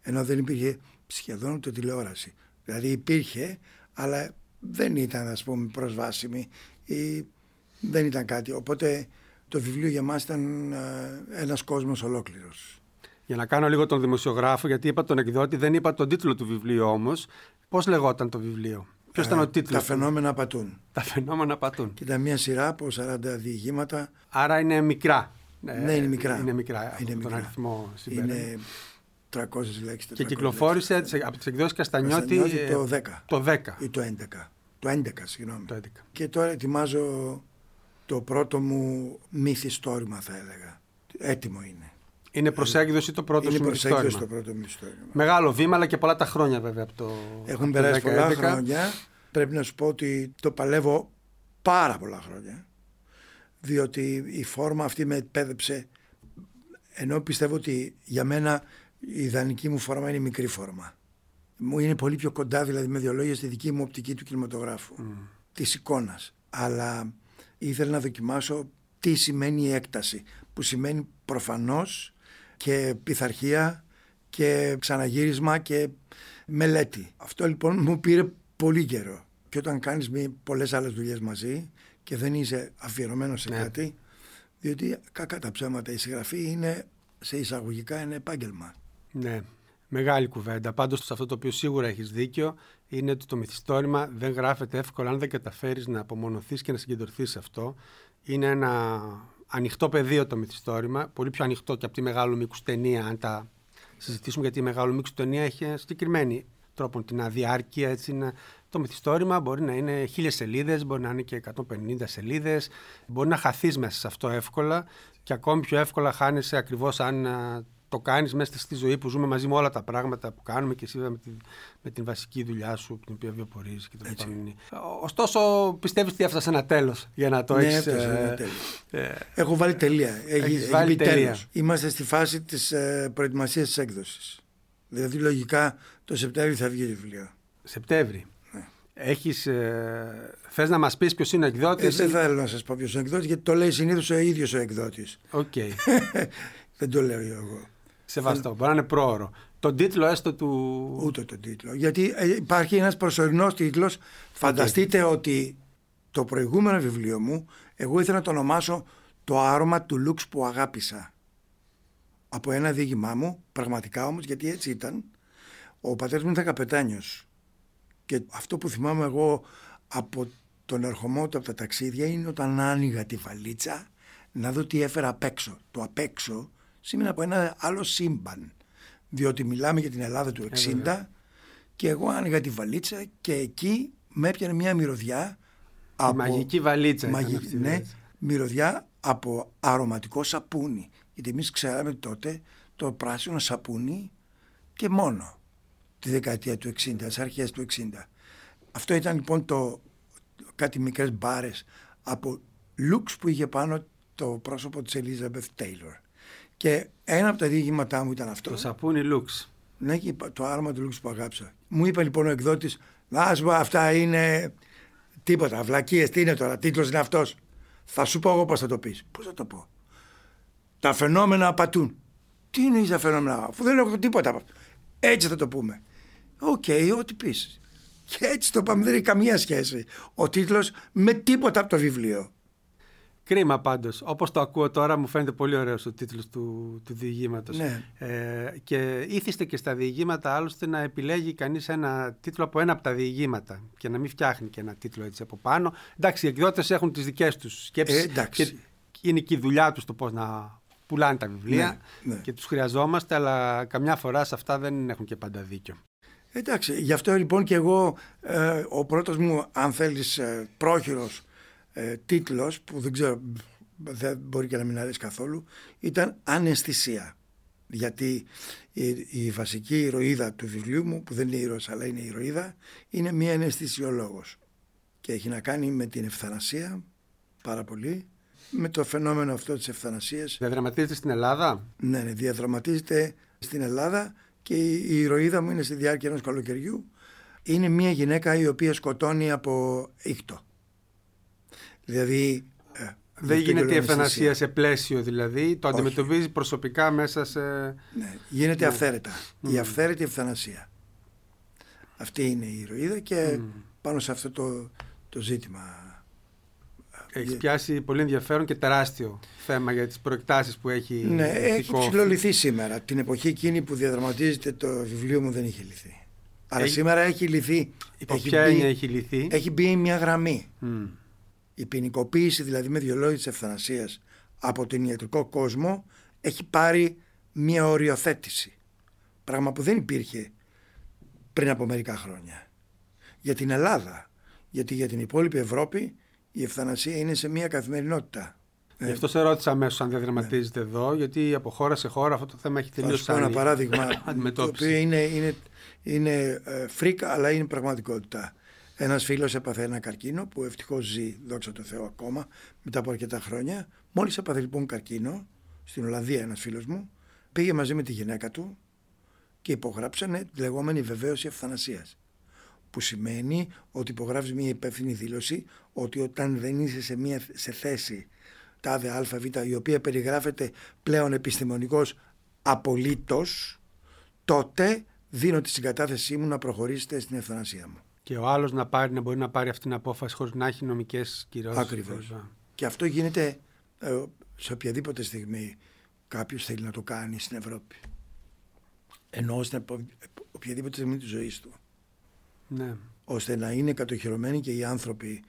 Ενώ δεν υπήρχε σχεδόν ούτε τηλεόραση. Δηλαδή υπήρχε, αλλά δεν ήταν ας πούμε προσβάσιμη ή δεν ήταν κάτι. Οπότε το βιβλίο για μας ήταν ε, ένας κόσμος ολόκληρος. Για να κάνω λίγο τον δημοσιογράφο, γιατί είπα τον εκδότη, δεν είπα τον τίτλο του βιβλίου όμως. Πώς λεγόταν το βιβλίο, Ποιος ήταν Ε, ο τίτλος. Τα του; φαινόμενα πατούν. Τα φαινόμενα πατούν. Και ήταν μια σειρά από 40 διηγήματα. Άρα είναι μικρά. ναι, είναι μικρά. Είναι μικρά Είναι από τον μικρά. αριθμό συμπέρασμα. Είναι 300 λέξεις. 400 Και κυκλοφόρησε λέξεις. από τις εκδόσεις Καστανιώτη, Καστανιώτη ε, το 10. το 10. ή το 11. Το 11, συγγνώμη. Το 11. Και τώρα ετοιμάζω το πρώτο μου μυθιστόρημα, θα έλεγα. Έτοιμο είναι. Είναι προσέγγιση το πρώτο είναι σου προσέγγιση μυθιστόρημα. το πρώτο μυθιστόρημα. Μεγάλο βήμα, αλλά και πολλά τα χρόνια βέβαια από το. Έχουν από το περάσει 10, πολλά 11. χρόνια. Πρέπει να σου πω ότι το παλεύω πάρα πολλά χρόνια. Διότι η φόρμα αυτή με εκπαίδεψε. Ενώ πιστεύω ότι για μένα η ιδανική μου φόρμα είναι η μικρή φόρμα. Μου είναι πολύ πιο κοντά, δηλαδή με δύο λόγια, στη δική μου οπτική του κινηματογράφου. Mm. Της εικόνας. Αλλά ήθελα να δοκιμάσω τι σημαίνει η έκταση. Που σημαίνει προφανώς και πειθαρχία και ξαναγύρισμα και μελέτη. Αυτό λοιπόν μου πήρε πολύ καιρό. Και όταν κάνεις πολλές άλλες δουλειές μαζί και δεν είσαι αφιερωμένος σε ναι. κάτι, διότι κακά τα ψέματα η συγγραφή είναι σε εισαγωγικά είναι επάγγελμα. Ναι. Μεγάλη κουβέντα. Πάντως, σε αυτό το οποίο σίγουρα έχεις δίκιο είναι ότι το μυθιστόρημα δεν γράφεται εύκολα αν δεν καταφέρεις να απομονωθείς και να συγκεντρωθείς σε αυτό. Είναι ένα ανοιχτό πεδίο το μυθιστόρημα, πολύ πιο ανοιχτό και από τη μεγάλο μήκους ταινία, αν τα συζητήσουμε, γιατί η μεγάλο μήκους ταινία έχει συγκεκριμένη τρόπο την αδιάρκεια. Έτσι είναι. Το μυθιστόρημα μπορεί να είναι χίλιες σελίδες, μπορεί να είναι και 150 σελίδες. Μπορεί να χαθείς μέσα σε αυτό εύκολα και ακόμη πιο εύκολα χάνεσαι ακριβώς αν το κάνεις μέσα στη ζωή που ζούμε μαζί με όλα τα πράγματα που κάνουμε και εσύ με, τη, με την βασική δουλειά σου, την οποία βιοπορίζει και το Ωστόσο, πιστεύεις ότι έφτασε ένα τέλος για να το ναι, έχεις. Ε, ε, Έχω βάλει τελεία. Έχει βάλει τελεία. Είμαστε στη φάση της ε, προετοιμασίας της έκδοσης. Δηλαδή, λογικά το Σεπτέμβριο θα βγει το βιβλίο. Σεπτέμβρη. Ναι. Έχεις, ε, θες να μας πεις ποιος είναι ο εκδότης; Ε, δεν θέλω να σας πω ποιος είναι ο εκδότης γιατί το λέει συνήθως ο ίδιος ο εκδότης. OK. Okay. δεν το λέω εγώ. Σεβαστό. Μπορεί να είναι πρόωρο. Τον τίτλο έστω του. Ούτε τον τίτλο. Γιατί ε, υπάρχει ένας προσωρινός τίτλος. Φανταστείτε ότι το προηγούμενο βιβλίο μου, εγώ ήθελα να το ονομάσω Το άρωμα του Lux που αγάπησα. Από ένα διήγημά μου, πραγματικά όμως, γιατί έτσι ήταν, ο πατέρας μου ήταν καπετάνιος. Και αυτό που θυμάμαι εγώ από τον ερχομό του από τα ταξίδια είναι όταν άνοιγα τη βαλίτσα να δω τι έφερα απ' έξω. Το απ' έξω σήμερα από ένα άλλο σύμπαν. Διότι μιλάμε για την Ελλάδα του 60 και εγώ άνοιγα τη βαλίτσα και εκεί με έπιανε μια μυρωδιά. Από... Μαγική βαλίτσα. Μαγική, ναι, μυρωδιά από αρωματικό σαπούνι. Γιατί εμείς ξέραμε τότε το πράσινο σαπούνι και μόνο τη δεκαετία του 60, τις αρχές του 60. Αυτό ήταν λοιπόν το κάτι μικρές μπάρες από λουξ που είχε πάνω το πρόσωπο της Elizabeth Taylor. Και ένα από τα διηγήματά μου ήταν αυτό. Το σαπούνι Λουξ. Ναι, και το άρωμα του Λουξ που αγάψα. Μου είπε λοιπόν ο εκδότης, Να σου πω, αυτά είναι τίποτα. Βλακίες, τι είναι τώρα, τίτλος είναι αυτός. Θα σου πω εγώ πώς θα το πεις. Πώς θα το πω. Τα φαινόμενα απατούν. Τι είναι τα φαινόμενα, αφού δεν έχω τίποτα από αυτό. Έτσι θα το πούμε. OK, okay, ό,τι πεις. Και έτσι το πάμε, δεν έχει καμία σχέση. Ο τίτλος με τίποτα από το βιβλίο. Κρίμα πάντως. Όπως το ακούω τώρα μου φαίνεται πολύ ωραίος ο τίτλος του, του διηγήματος. Ναι. Ε, και είθισται και στα διηγήματα άλλωστε να επιλέγει κανείς ένα τίτλο από ένα από τα διηγήματα και να μην φτιάχνει και ένα τίτλο έτσι από πάνω. Εντάξει, οι εκδότες έχουν τις δικές τους σκέψεις ε, και είναι και η δουλειά τους το πώς να πουλάνε τα βιβλία ναι, ναι. και τους χρειαζόμαστε αλλά καμιά φορά σε αυτά δεν έχουν και πάντα δίκιο. Εντάξει, γι' αυτό λοιπόν και εγώ ε, ο πρώτος μου αν θέλεις ε, πρόχειρος ε, τίτλος που δεν ξέρω δεν μπορεί και να μην αρέσει καθόλου ήταν αναισθησία γιατί η, η βασική ηρωίδα του βιβλίου μου που δεν είναι ήρωας αλλά είναι ηρωίδα είναι μια αναισθησιολόγος. Και έχει να κάνει με την ευθανασία πάρα πολύ με το φαινόμενο αυτό της ευθανασίας. Διαδραματίζεται στην Ελλάδα; Ναι, ναι διαδραματίζεται στην Ελλάδα και η ηρωίδα μου είναι στη διάρκεια ενός καλοκαιριού. Είναι μια γυναίκα η οποία σκοτώνει από ήχτο Δηλαδή. Ε, δεν γίνεται η ευθανασία σε πλαίσιο δηλαδή, το αντιμετωπίζει προσωπικά μέσα σε... Ναι, γίνεται ναι. αυθαίρετα. Η αυθαίρετη ευθανασία. Αυτή είναι η ηρωίδα και πάνω σε αυτό το, το ζήτημα. Έχεις πιάσει πολύ ενδιαφέρον και τεράστιο θέμα για τις προεκτάσεις που έχει Ναι, έχει ψηλοληθεί σήμερα. Την εποχή εκείνη που διαδραματίζεται το βιβλίο μου δεν είχε λυθεί. Αλλά σήμερα έχει λυθεί. Υπό ποια έχει λυθεί; Έχει μπει μια γραμμή. Η ποινικοποίηση δηλαδή με δύο λόγια της ευθανασίας από τον ιατρικό κόσμο έχει πάρει μια οριοθέτηση. Πράγμα που δεν υπήρχε πριν από μερικά χρόνια. Για την Ελλάδα, γιατί για την υπόλοιπη Ευρώπη η ευθανασία είναι σε μια καθημερινότητα. Γι' αυτό σε ρώτησα αμέσως αν διαδραματίζεται ναι. εδώ, γιατί από χώρα σε χώρα αυτό το θέμα έχει τελείως Θα ένα παράδειγμα, το οποίο είναι, είναι, είναι ε, φρίκα, αλλά είναι πραγματικότητα. Ένας φίλος έπαθε ένα καρκίνο που ευτυχώς ζει, δόξα τω Θεώ, ακόμα μετά από αρκετά χρόνια. Μόλις έπαθε λοιπόν καρκίνο, στην Ολλανδία ένας φίλος μου, πήγε μαζί με τη γυναίκα του και υπογράψανε τη λεγόμενη βεβαίωση ευθανασίας. Που σημαίνει ότι υπογράφεις μια υπεύθυνη δήλωση ότι όταν δεν είσαι σε, μια, σε θέση τάδε ΑΒ η οποία περιγράφεται πλέον επιστημονικώς απολύτως τότε δίνω τη συγκατάθεσή μου να προχωρήσετε στην ευθανασία μου. Και ο άλλος να, πάρει, να μπορεί να πάρει αυτή την απόφαση χωρίς να έχει νομικές κυρώσεις. Ακριβώς. Και αυτό γίνεται ε, σε οποιαδήποτε στιγμή κάποιος θέλει να το κάνει στην Ευρώπη. Ενώ στην οποιαδήποτε στιγμή της ζωής του. Ναι. Ώστε να είναι κατοχυρωμένοι και οι άνθρωποι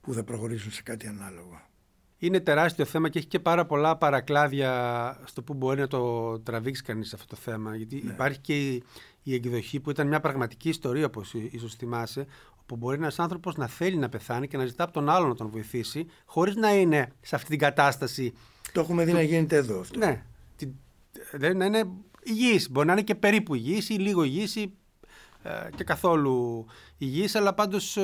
που θα προχωρήσουν σε κάτι ανάλογο. Είναι τεράστιο θέμα και έχει και πάρα πολλά παρακλάδια στο που μπορεί να το τραβήξει κανείς αυτό το θέμα. Γιατί ναι. υπάρχει και η, η εκδοχή που ήταν μια πραγματική ιστορία, όπως ίσως θυμάσαι, όπου μπορεί ένας άνθρωπος να θέλει να πεθάνει και να ζητά από τον άλλον να τον βοηθήσει, χωρίς να είναι σε αυτή την κατάσταση. Το έχουμε δει να γίνεται εδώ αυτό. Ναι. Δεν να είναι υγιής. Μπορεί να είναι και περίπου υγιής ή λίγο υγιής ή ε, και καθόλου υγιής, αλλά πάντως ε,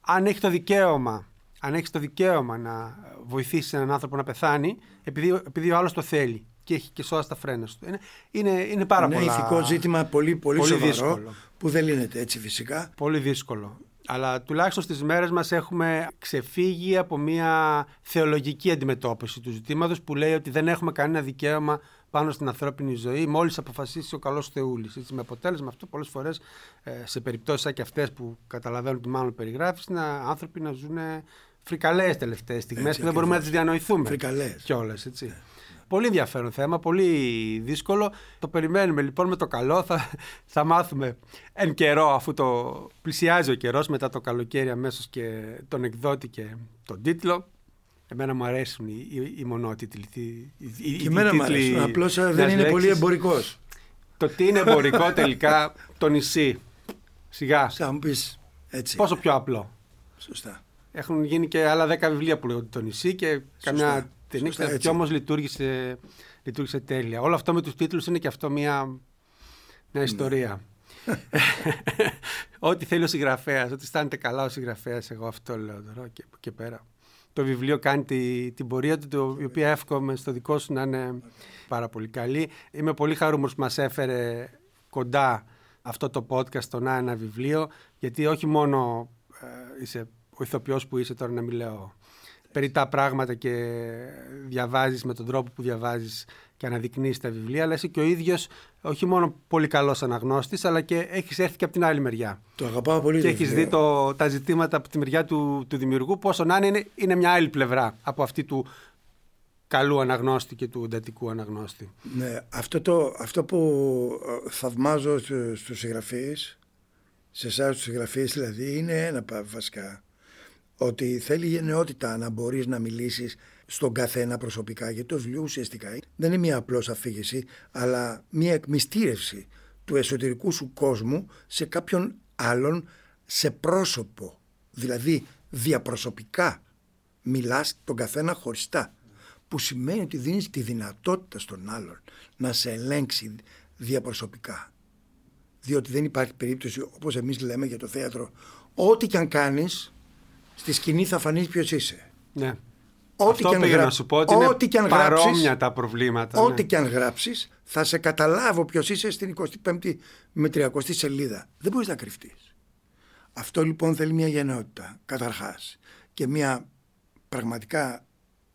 αν έχει το δικαίωμα. Αν έχεις το δικαίωμα να βοηθήσεις έναν άνθρωπο να πεθάνει, επειδή, επειδή ο άλλος το θέλει και έχει και σώα στα φρένα του. Είναι, είναι, είναι πάρα είναι πολλά. Είναι ηθικό ζήτημα πολύ, πολύ, πολύ σοβαρό δύσκολο. που δεν λύνεται έτσι φυσικά. Πολύ δύσκολο. Αλλά τουλάχιστον στις μέρες μας έχουμε ξεφύγει από μια θεολογική αντιμετώπιση του ζητήματος που λέει ότι δεν έχουμε κανένα δικαίωμα πάνω στην ανθρώπινη ζωή μόλις αποφασίσει ο καλός Θεούλης. Έτσι, με αποτέλεσμα αυτό πολλές φορές ε, σε περιπτώσεις σαν και αυτές που καταλαβαίνουν τι μάλλον περιγράφεις να άνθρωποι να ζουν φρικαλές τελευταίες στιγμές που δεν μπορούμε να τις διανοηθούμε. Φρικαλές. Κιόλας, έτσι. Ναι. Πολύ ενδιαφέρον θέμα, πολύ δύσκολο. Το περιμένουμε λοιπόν με το καλό. Θα, θα μάθουμε εν καιρό, αφού το πλησιάζει ο καιρός, μετά το καλοκαίρι αμέσως και τον εκδότη και τον τίτλο. Εμένα μου αρέσουν οι, οι, οι μονότιτλοι. Οι, και εμένα μου αρέσουν. Απλώς δεν είναι πολύ εμπορικός. Το τι είναι εμπορικό τελικά το νησί. Σιγά. Θα μου πεις έτσι. Πόσο πιο απλό. Σωστά. Έχουν γίνει και άλλα δέκα βιβλία που λέγονται το νησί και καμιά την ήξερα και όμως λειτουργήσε, λειτουργήσε τέλεια. Όλο αυτό με τους τίτλους είναι και αυτό μια, μια ναι. ιστορία. ό,τι θέλει ο συγγραφέας, ό,τι αισθάνεται καλά ο συγγραφέας, εγώ αυτό λέω τώρα και, και πέρα. Το βιβλίο κάνει τη, την πορεία του, το, η οποία εύχομαι στο δικό σου να είναι πάρα πολύ καλή. Είμαι πολύ χαρούμενος που μας έφερε κοντά αυτό το podcast στο να ένα βιβλίο, γιατί όχι μόνο ε, είσαι ο ηθοποιός που είσαι τώρα να μην λέω περιτά πράγματα και διαβάζεις με τον τρόπο που διαβάζεις και αναδεικνύεις τα βιβλία, αλλά είσαι και ο ίδιος όχι μόνο πολύ καλός αναγνώστης, αλλά και έχεις έρθει και από την άλλη μεριά. Το αγαπάω πολύ. Και έχεις δει το, τα ζητήματα από τη μεριά του, του δημιουργού, πόσο να είναι, είναι μια άλλη πλευρά από αυτή του καλού αναγνώστη και του εντατικού αναγνώστη. Ναι, αυτό, το, αυτό που ε, θαυμάζω στους συγγραφείς, σε εσάς τους συγγραφείς δηλαδή, είναι ένα βασικά ότι θέλει γενναιότητα να μπορείς να μιλήσεις στον καθένα προσωπικά γιατί το βιβλίο ουσιαστικά δεν είναι μια απλώς αφήγηση αλλά μια εκμυστήρευση του εσωτερικού σου κόσμου σε κάποιον άλλον σε πρόσωπο. Δηλαδή διαπροσωπικά μιλάς τον καθένα χωριστά που σημαίνει ότι δίνεις τη δυνατότητα στον άλλον να σε ελέγξει διαπροσωπικά. Διότι δεν υπάρχει περίπτωση όπως εμείς λέμε για το θέατρο ό,τι και αν κάνεις στη σκηνή θα φανείς ποιος είσαι. Ναι. Ό,τι Αυτό και αν γρα... να σου πω ότι ό,τι είναι παρόμοια γράψεις, τα προβλήματα. Ό,τι ναι. και αν γράψεις θα σε καταλάβω ποιος είσαι στην 25η με 30η σελίδα. Δεν μπορείς να κρυφτείς. Αυτό λοιπόν θέλει μια γενναιότητα καταρχάς και μια πραγματικά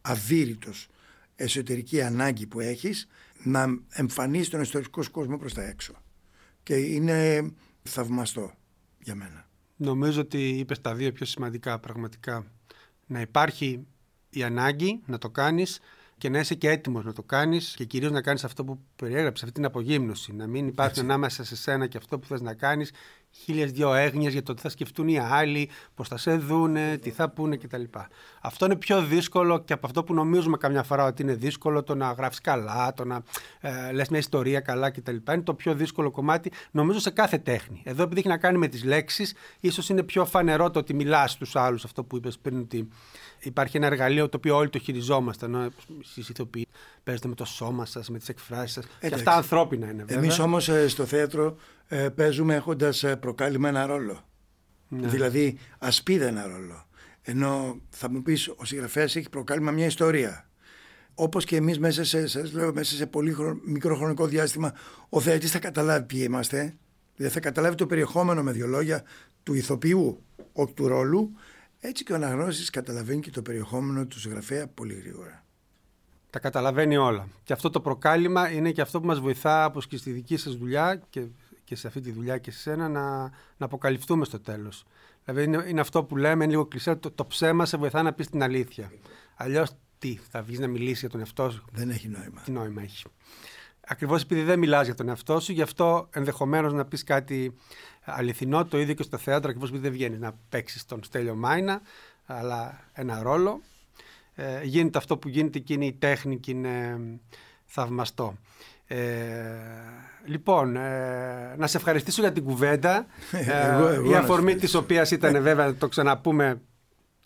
αδύρυτος εσωτερική ανάγκη που έχεις να εμφανίσεις τον εσωτερικό κόσμο προς τα έξω. Και είναι θαυμαστό για μένα. Νομίζω ότι είπες τα δύο πιο σημαντικά πραγματικά. Να υπάρχει η ανάγκη να το κάνεις και να είσαι και έτοιμος να το κάνεις και κυρίως να κάνεις αυτό που περιέγραψες, αυτή την απογύμνωση. Να μην υπάρχει Έτσι. ανάμεσα σε σένα και αυτό που θες να κάνεις χίλιες δυο έγνοιες για το τι θα σκεφτούν οι άλλοι, πώς θα σε δούνε, τι θα πούνε κτλ. Αυτό είναι πιο δύσκολο και από αυτό που νομίζουμε καμιά φορά ότι είναι δύσκολο το να γράφεις καλά, το να ε, λες μια ιστορία καλά κτλ. Είναι το πιο δύσκολο κομμάτι, νομίζω, σε κάθε τέχνη. Εδώ, επειδή έχει να κάνει με τις λέξεις, ίσως είναι πιο φανερό το ότι μιλάς στους άλλους, αυτό που είπες πριν, ότι υπάρχει ένα εργαλείο το οποίο όλοι το χειριζόμαστε. Ενώ εσείς ηθοποιοί παίζετε με το σώμα σας, με τις εκφράσεις σας. Και αυτά ανθρώπινα είναι βέβαια. Εμείς όμως ε, στο θέατρο ε, παίζουμε έχοντας ε, προκάλημα ένα ρόλο. Ναι. Δηλαδή ασπίδα ένα ρόλο. Ενώ θα μου πεις ο συγγραφέας έχει προκάλημα μια ιστορία. Όπως και εμείς μέσα σε, σας λέω, μέσα σε πολύ μικρό χρονικό διάστημα ο θεατής θα καταλάβει ποιοι είμαστε. Δηλαδή θα καταλάβει το περιεχόμενο με δύο λόγια του ηθοποιού, όχι του ρόλου. Έτσι και ο αναγνώστης καταλαβαίνει και το περιεχόμενο του συγγραφέα πολύ γρήγορα. Τα καταλαβαίνει όλα. Και αυτό το προκάλημα είναι και αυτό που μας βοηθά όπως και στη δική σας δουλειά και, και σε αυτή τη δουλειά και σε σένα να, να αποκαλυφθούμε στο τέλος. Δηλαδή είναι, είναι αυτό που λέμε, είναι λίγο κλεισέ, το, το ψέμα σε βοηθά να πεις την αλήθεια. Αλλιώς τι, θα βγεις να μιλήσεις για τον εαυτό σου; Δεν έχει νόημα. Τι νόημα έχει; Ακριβώς επειδή δεν μιλάς για τον εαυτό σου, γι' αυτό ενδεχομένως να πεις κάτι αληθινό. Το ίδιο και στο θέατρο, ακριβώς επειδή δεν βγαίνει να παίξεις τον Στέλιο Μάινα, αλλά ένα ρόλο. Ε, γίνεται αυτό που γίνεται εκείνη η τέχνη και είναι θαυμαστό. Ε, λοιπόν, ε, να σε ευχαριστήσω για την κουβέντα. Ε, η αφορμή της οποίας ήταν βέβαια, να το ξαναπούμε,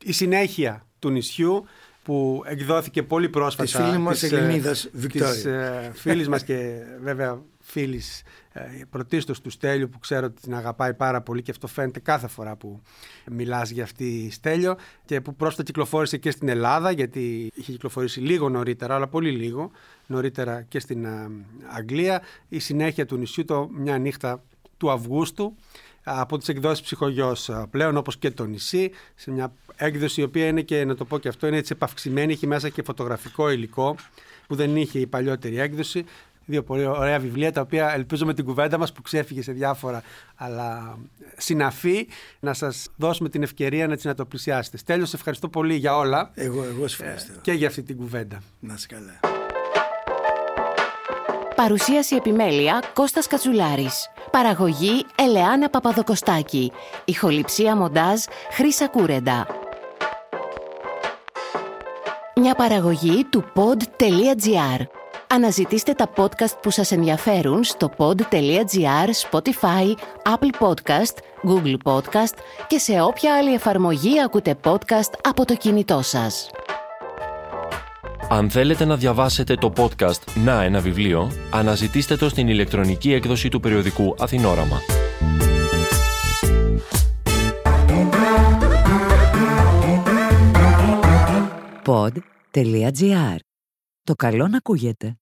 η συνέχεια του νησιού που εκδόθηκε πολύ πρόσφατα. Της φίλης μας της, Ελληνίδας Βικτόρια. Της ε, φίλης μας και βέβαια φίλης ε, πρωτίστως του Στέλιου που ξέρω ότι την αγαπάει πάρα πολύ και αυτό φαίνεται κάθε φορά που μιλάς για αυτή Στέλιο και που πρόσφατα κυκλοφόρησε και στην Ελλάδα γιατί είχε κυκλοφορήσει λίγο νωρίτερα αλλά πολύ λίγο νωρίτερα και στην ε, Αγγλία. Η συνέχεια του νησιού το μια νύχτα του Αυγούστου από τις εκδόσεις ψυχογιός ε, πλέον όπως και το νησί σε μια έκδοση η οποία είναι και να το πω και αυτό είναι έτσι επαυξημένη έχει μέσα και φωτογραφικό υλικό που δεν είχε η παλιότερη έκδοση δύο πολύ ωραία βιβλία τα οποία ελπίζω με την κουβέντα μας που ξέφυγε σε διάφορα αλλά συναφή να σας δώσουμε την ευκαιρία να, να το πλησιάσετε. Στέλιος, σε ευχαριστώ πολύ για όλα. Εγώ, εγώ σε ευχαριστώ. και για αυτή την κουβέντα. Να είσαι καλά. Παρουσίαση επιμέλεια Κώστας Κατσουλάρης. Παραγωγή Ελεάνα Παπαδοκοστάκη. Ηχοληψία μοντάζ Χρύσα Κούρεντα. Μια παραγωγή του pod.gr. Αναζητήστε τα podcast που σας ενδιαφέρουν στο pod.gr, Spotify, Apple Podcast, Google Podcast και σε όποια άλλη εφαρμογή ακούτε podcast από το κινητό σας. Αν θέλετε να διαβάσετε το podcast «Να ένα βιβλίο», αναζητήστε το στην ηλεκτρονική έκδοση του περιοδικού Αθηνόραμα. Pod.gr. Το καλό να ακούγεται.